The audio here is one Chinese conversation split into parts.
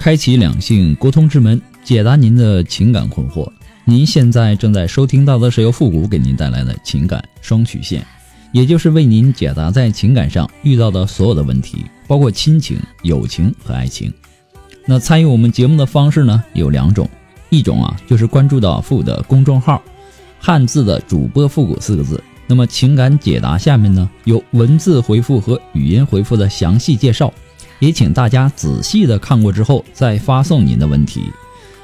开启两性沟通之门，解答您的情感困惑。您现在正在收听到的是由复古给您带来的情感双曲线，也就是为您解答在情感上遇到的所有的问题，包括亲情、友情和爱情。那参与我们节目的方式呢有两种，一种啊就是关注到复古的公众号，汉字的主播复古四个字。那么情感解答下面呢有文字回复和语音回复的详细介绍。也请大家仔细的看过之后再发送您的问题。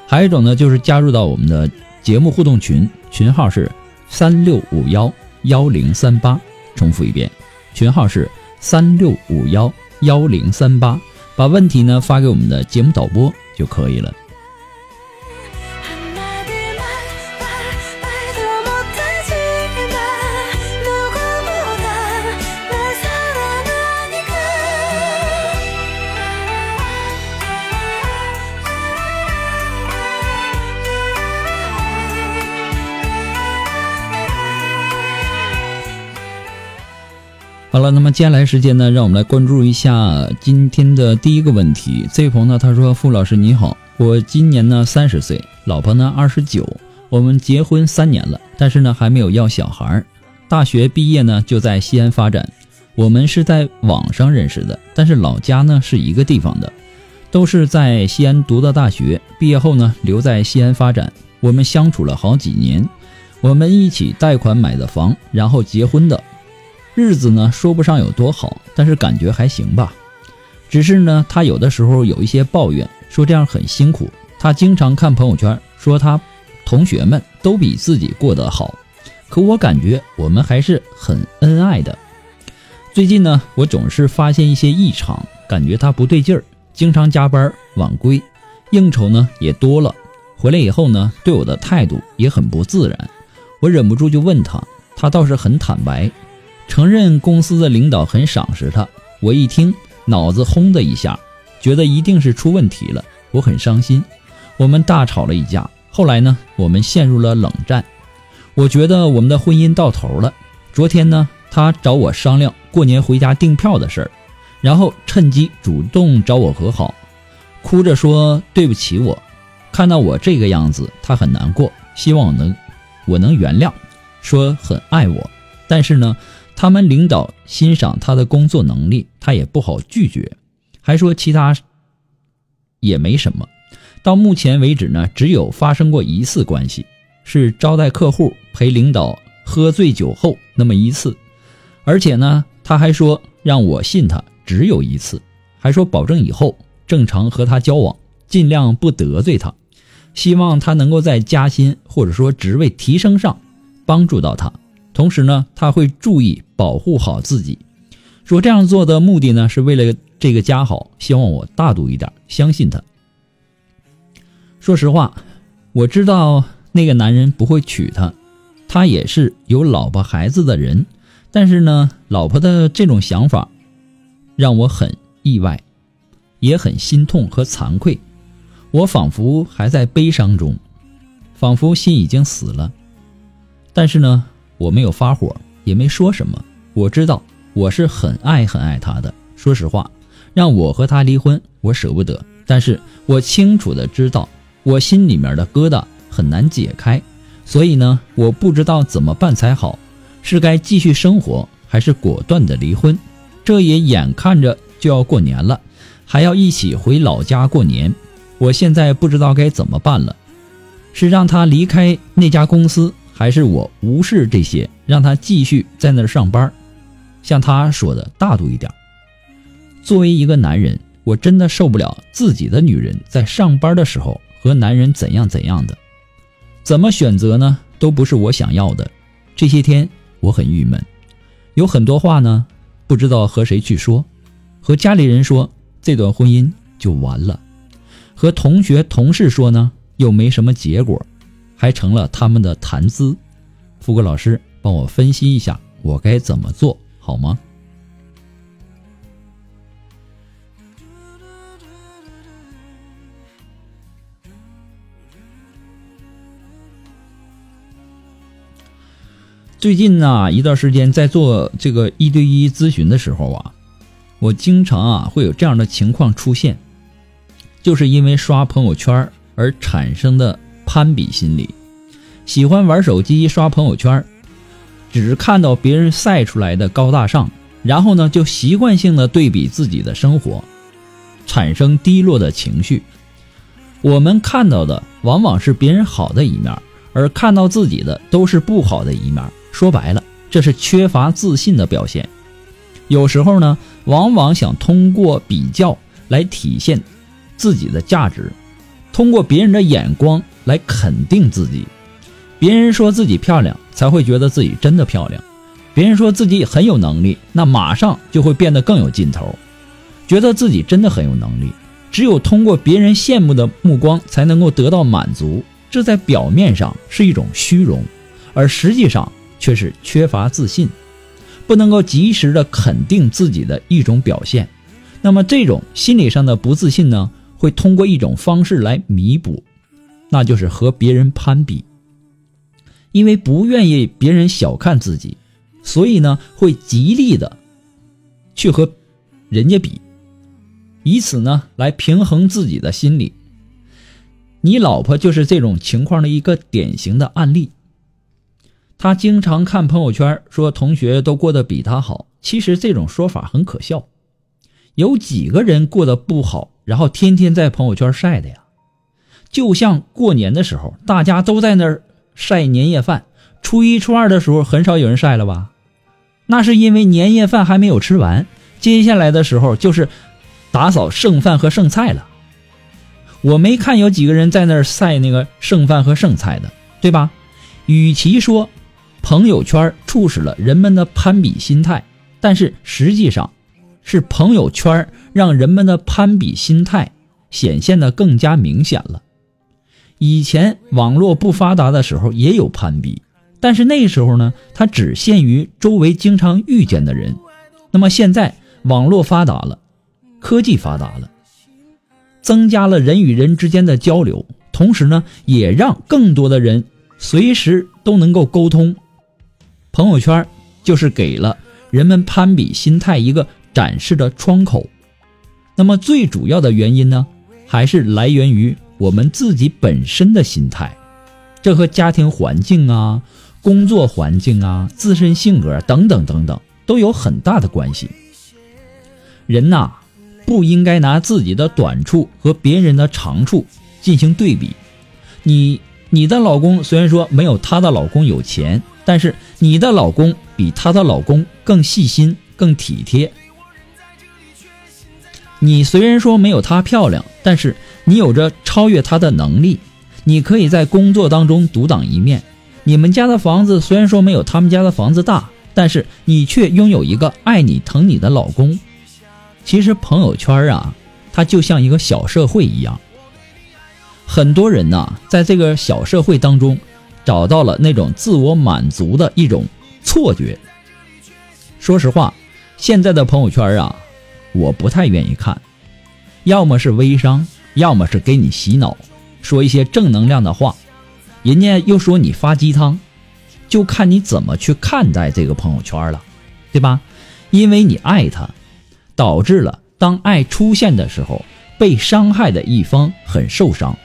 还有一种呢，就是加入到我们的节目互动群，群号是三六五幺幺零三八。重复一遍，群号是三六五幺幺零三八。把问题呢发给我们的节目导播就可以了。好了，那么接下来时间呢，让我们来关注一下今天的第一个问题。这位朋友呢，他说：“傅老师你好，我今年呢三十岁，老婆呢二十九，我们结婚三年了，但是呢还没有要小孩。大学毕业呢就在西安发展，我们是在网上认识的，但是老家呢是一个地方的，都是在西安读的大学，毕业后呢留在西安发展。我们相处了好几年，我们一起贷款买的房，然后结婚的。”日子呢说不上有多好，但是感觉还行吧。只是呢，他有的时候有一些抱怨，说这样很辛苦。他经常看朋友圈，说他同学们都比自己过得好。可我感觉我们还是很恩爱的。最近呢，我总是发现一些异常，感觉他不对劲儿，经常加班晚归，应酬呢也多了。回来以后呢，对我的态度也很不自然。我忍不住就问他，他倒是很坦白。承认公司的领导很赏识他，我一听脑子轰的一下，觉得一定是出问题了，我很伤心。我们大吵了一架，后来呢，我们陷入了冷战。我觉得我们的婚姻到头了。昨天呢，他找我商量过年回家订票的事儿，然后趁机主动找我和好，哭着说对不起我。看到我这个样子，他很难过，希望能我能原谅，说很爱我，但是呢。他们领导欣赏他的工作能力，他也不好拒绝，还说其他也没什么。到目前为止呢，只有发生过一次关系，是招待客户陪领导喝醉酒后那么一次，而且呢，他还说让我信他只有一次，还说保证以后正常和他交往，尽量不得罪他，希望他能够在加薪或者说职位提升上帮助到他。同时呢，他会注意保护好自己，说这样做的目的呢，是为了这个家好，希望我大度一点，相信他。说实话，我知道那个男人不会娶她，他也是有老婆孩子的人，但是呢，老婆的这种想法让我很意外，也很心痛和惭愧。我仿佛还在悲伤中，仿佛心已经死了，但是呢。我没有发火，也没说什么。我知道我是很爱很爱他的。说实话，让我和他离婚，我舍不得。但是我清楚的知道，我心里面的疙瘩很难解开。所以呢，我不知道怎么办才好，是该继续生活，还是果断的离婚？这也眼看着就要过年了，还要一起回老家过年。我现在不知道该怎么办了，是让他离开那家公司？还是我无视这些，让他继续在那儿上班，像他说的大度一点。作为一个男人，我真的受不了自己的女人在上班的时候和男人怎样怎样的，怎么选择呢？都不是我想要的。这些天我很郁闷，有很多话呢不知道和谁去说，和家里人说这段婚姻就完了，和同学同事说呢又没什么结果，还成了他们的谈资。富贵老师，帮我分析一下，我该怎么做好吗？最近呢一段时间在做这个一对一咨询的时候啊，我经常啊会有这样的情况出现，就是因为刷朋友圈而产生的攀比心理，喜欢玩手机刷朋友圈，只看到别人晒出来的高大上，然后呢就习惯性的对比自己的生活，产生低落的情绪。我们看到的往往是别人好的一面，而看到自己的都是不好的一面。说白了，这是缺乏自信的表现。有时候呢，往往想通过比较来体现自己的价值，通过别人的眼光来肯定自己。别人说自己漂亮，才会觉得自己真的漂亮；别人说自己很有能力，那马上就会变得更有劲头，觉得自己真的很有能力。只有通过别人羡慕的目光，才能够得到满足。这在表面上是一种虚荣，而实际上。却是缺乏自信，不能够及时的肯定自己的一种表现。那么这种心理上的不自信呢，会通过一种方式来弥补，那就是和别人攀比。因为不愿意别人小看自己，所以呢会极力的去和人家比，以此呢来平衡自己的心理。你老婆就是这种情况的一个典型的案例。他经常看朋友圈，说同学都过得比他好。其实这种说法很可笑。有几个人过得不好，然后天天在朋友圈晒的呀？就像过年的时候，大家都在那儿晒年夜饭。初一、初二的时候，很少有人晒了吧？那是因为年夜饭还没有吃完，接下来的时候就是打扫剩饭和剩菜了。我没看有几个人在那儿晒那个剩饭和剩菜的，对吧？与其说，朋友圈促使了人们的攀比心态，但是实际上，是朋友圈让人们的攀比心态显现的更加明显了。以前网络不发达的时候也有攀比，但是那时候呢，它只限于周围经常遇见的人。那么现在网络发达了，科技发达了，增加了人与人之间的交流，同时呢，也让更多的人随时都能够沟通。朋友圈就是给了人们攀比心态一个展示的窗口。那么最主要的原因呢，还是来源于我们自己本身的心态。这和家庭环境啊、工作环境啊、自身性格等等等等都有很大的关系。人呐，不应该拿自己的短处和别人的长处进行对比。你你的老公虽然说没有她的老公有钱。但是你的老公比她的老公更细心、更体贴。你虽然说没有她漂亮，但是你有着超越她的能力。你可以在工作当中独当一面。你们家的房子虽然说没有他们家的房子大，但是你却拥有一个爱你、疼你的老公。其实朋友圈啊，它就像一个小社会一样。很多人呐，在这个小社会当中。找到了那种自我满足的一种错觉。说实话，现在的朋友圈啊，我不太愿意看，要么是微商，要么是给你洗脑，说一些正能量的话，人家又说你发鸡汤，就看你怎么去看待这个朋友圈了，对吧？因为你爱他，导致了当爱出现的时候，被伤害的一方很受伤，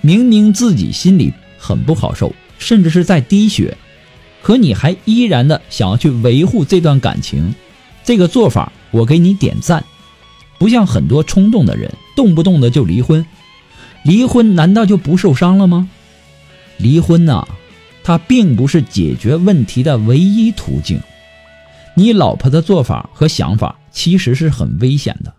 明明自己心里很不好受。甚至是在滴血，可你还依然的想要去维护这段感情，这个做法我给你点赞。不像很多冲动的人，动不动的就离婚，离婚难道就不受伤了吗？离婚呐，它并不是解决问题的唯一途径。你老婆的做法和想法其实是很危险的，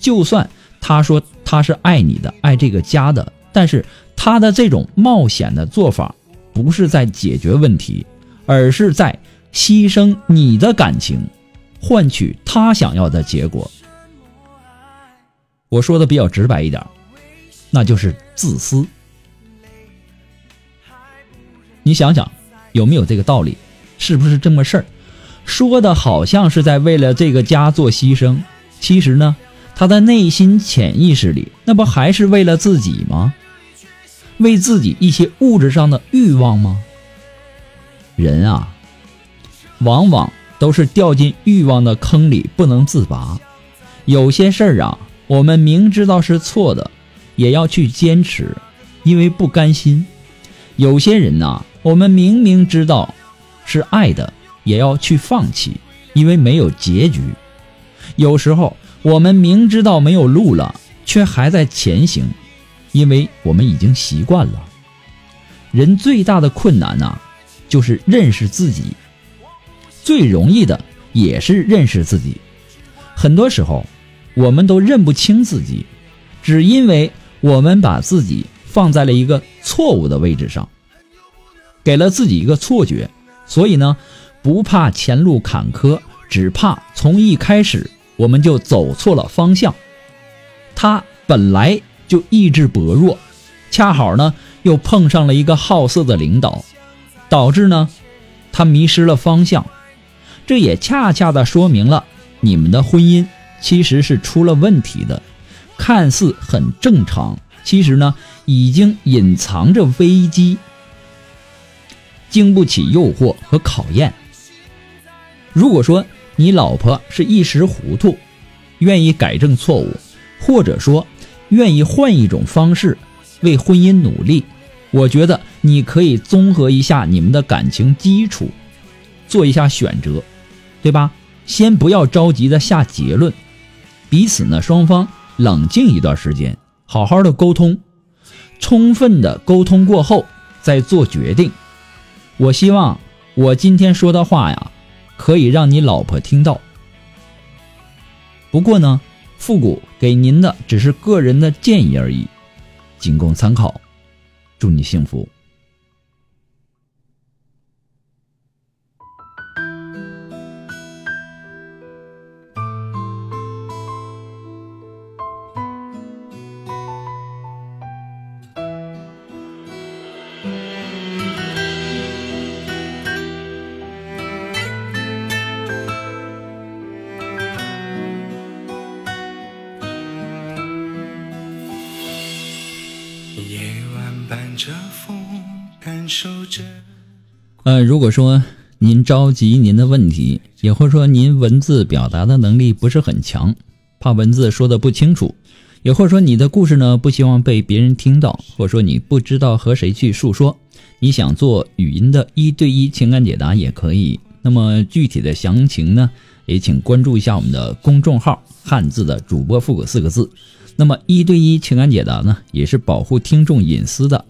就算她说她是爱你的，爱这个家的，但是她的这种冒险的做法。不是在解决问题，而是在牺牲你的感情。换取他想要的结果。我说的比较直白一点，那就是自私。你想想，有没有这个道理？是不是这么事儿？说的好像是在为了这个家做牺牲，其实呢，他的内心潜意识里，那不还是为了自己吗？为自己一些物质上的欲望吗？人啊，往往都是掉进欲望的坑里不能自拔。有些事儿啊，我们明知道是错的，也要去坚持，因为不甘心。有些人呐，我们明明知道是爱的，也要去放弃，因为没有结局。有时候我们明知道没有路了，却还在前行，因为我们已经习惯了。人最大的困难呐。就是认识自己，最容易的也是认识自己。很多时候，我们都认不清自己，只因为我们把自己放在了一个错误的位置上，给了自己一个错觉。所以呢，不怕前路坎坷，只怕从一开始我们就走错了方向。他本来就意志薄弱，恰好呢又碰上了一个好色的领导。导致呢，他迷失了方向，这也恰恰的说明了你们的婚姻其实是出了问题的，看似很正常，其实呢已经隐藏着危机，经不起诱惑和考验。如果说你老婆是一时糊涂，愿意改正错误，或者说愿意换一种方式为婚姻努力。我觉得你可以综合一下你们的感情基础，做一下选择，对吧？先不要着急的下结论，彼此呢双方冷静一段时间，好好的沟通，充分的沟通过后再做决定。我希望我今天说的话呀，可以让你老婆听到。不过呢，复古给您的只是个人的建议而已，仅供参考。祝你幸福。着风，感受着呃，如果说您着急您的问题，也或者说您文字表达的能力不是很强，怕文字说的不清楚，也或者说你的故事呢不希望被别人听到，或者说你不知道和谁去诉说，你想做语音的一对一情感解答也可以。那么具体的详情呢，也请关注一下我们的公众号“汉字的主播复古”四个字。那么一对一情感解答呢，也是保护听众隐私的，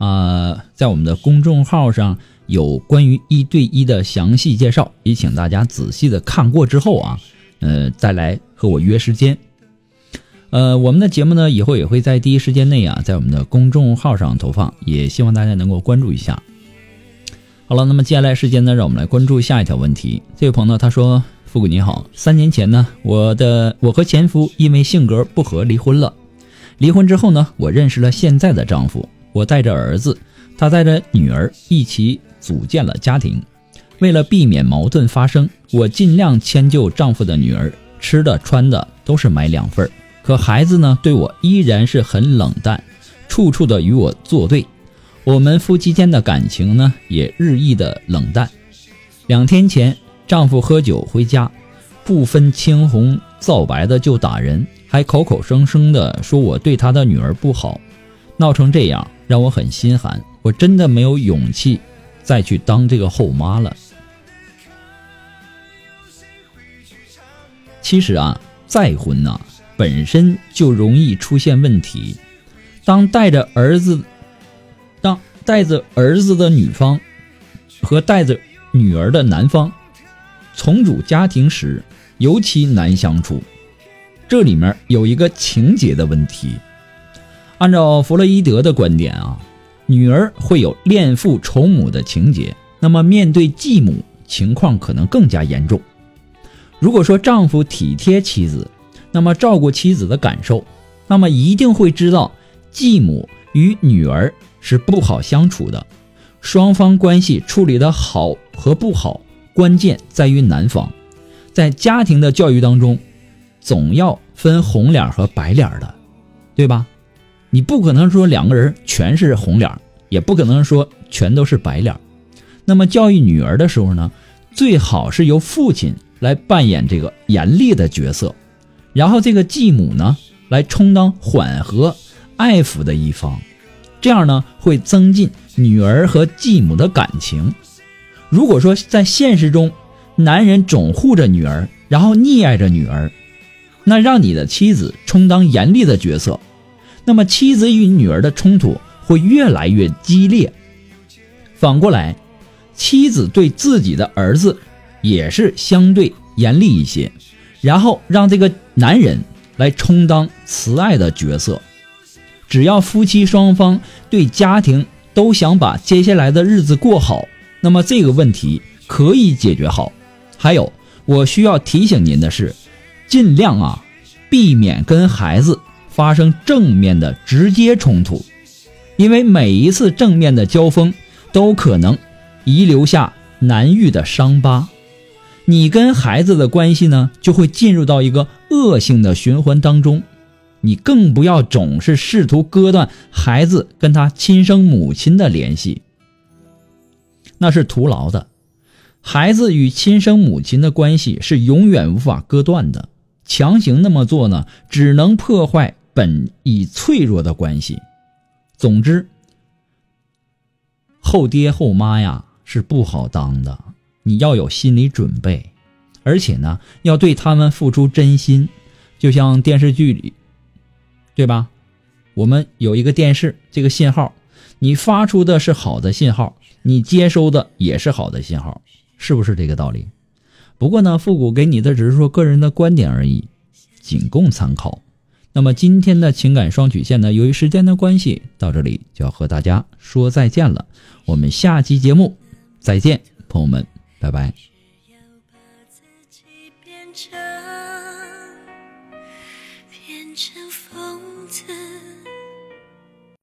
啊，在我们的公众号上。有关于一对一的详细介绍，也请大家仔细的看过之后啊，呃，再来和我约时间。呃，我们的节目呢，以后也会在第一时间内啊，在我们的公众号上投放，也希望大家能够关注一下。好了，那么接下来时间呢，让我们来关注下一条问题。这位朋友他说：“富贵你好，三年前呢，我的我和前夫因为性格不合离婚了。离婚之后呢，我认识了现在的丈夫，我带着儿子，他带着女儿一起。”组建了家庭，为了避免矛盾发生，我尽量迁就丈夫的女儿，吃的穿的都是买两份儿可孩子呢，对我依然是很冷淡，处处的与我作对。我们夫妻间的感情呢，也日益的冷淡。两天前，丈夫喝酒回家，不分青红皂白的就打人，还口口声声的说我对他的女儿不好，闹成这样，让我很心寒。我真的没有勇气。再去当这个后妈了。其实啊，再婚呢本身就容易出现问题。当带着儿子，当带着儿子的女方和带着女儿的男方重组家庭时，尤其难相处。这里面有一个情节的问题。按照弗洛伊德的观点啊。女儿会有恋父仇母的情节，那么面对继母情况可能更加严重。如果说丈夫体贴妻子，那么照顾妻子的感受，那么一定会知道继母与女儿是不好相处的。双方关系处理的好和不好，关键在于男方。在家庭的教育当中，总要分红脸和白脸的，对吧？你不可能说两个人全是红脸，也不可能说全都是白脸。那么教育女儿的时候呢，最好是由父亲来扮演这个严厉的角色，然后这个继母呢来充当缓和、爱抚的一方，这样呢会增进女儿和继母的感情。如果说在现实中，男人总护着女儿，然后溺爱着女儿，那让你的妻子充当严厉的角色，那么妻子与女儿的冲突会越来越激烈。反过来，妻子对自己的儿子也是相对严厉一些，然后让这个男人来充当慈爱的角色。只要夫妻双方对家庭都想把接下来的日子过好，那么这个问题可以解决好。还有，我需要提醒您的是，尽量啊，避免跟孩子发生正面的直接冲突，因为每一次正面的交锋都可能遗留下难愈的伤疤，你跟孩子的关系呢，就会进入到一个恶性的循环当中。你更不要总是试图割断孩子跟他亲生母亲的联系，那是徒劳的。孩子与亲生母亲的关系是永远无法割断的，强行那么做呢，只能破坏本已脆弱的关系。总之，后爹后妈呀是不好当的，你要有心理准备，而且呢，要对他们付出真心。就像电视剧里，对吧？我们有一个电视，这个信号，你发出的是好的信号，你接收的也是好的信号。是不是这个道理？不过呢，复古给你的只是说个人的观点而已，仅供参考。那么今天的情感双曲线呢，由于时间的关系，到这里就要和大家说再见了。我们下期节目再见，朋友们，拜拜。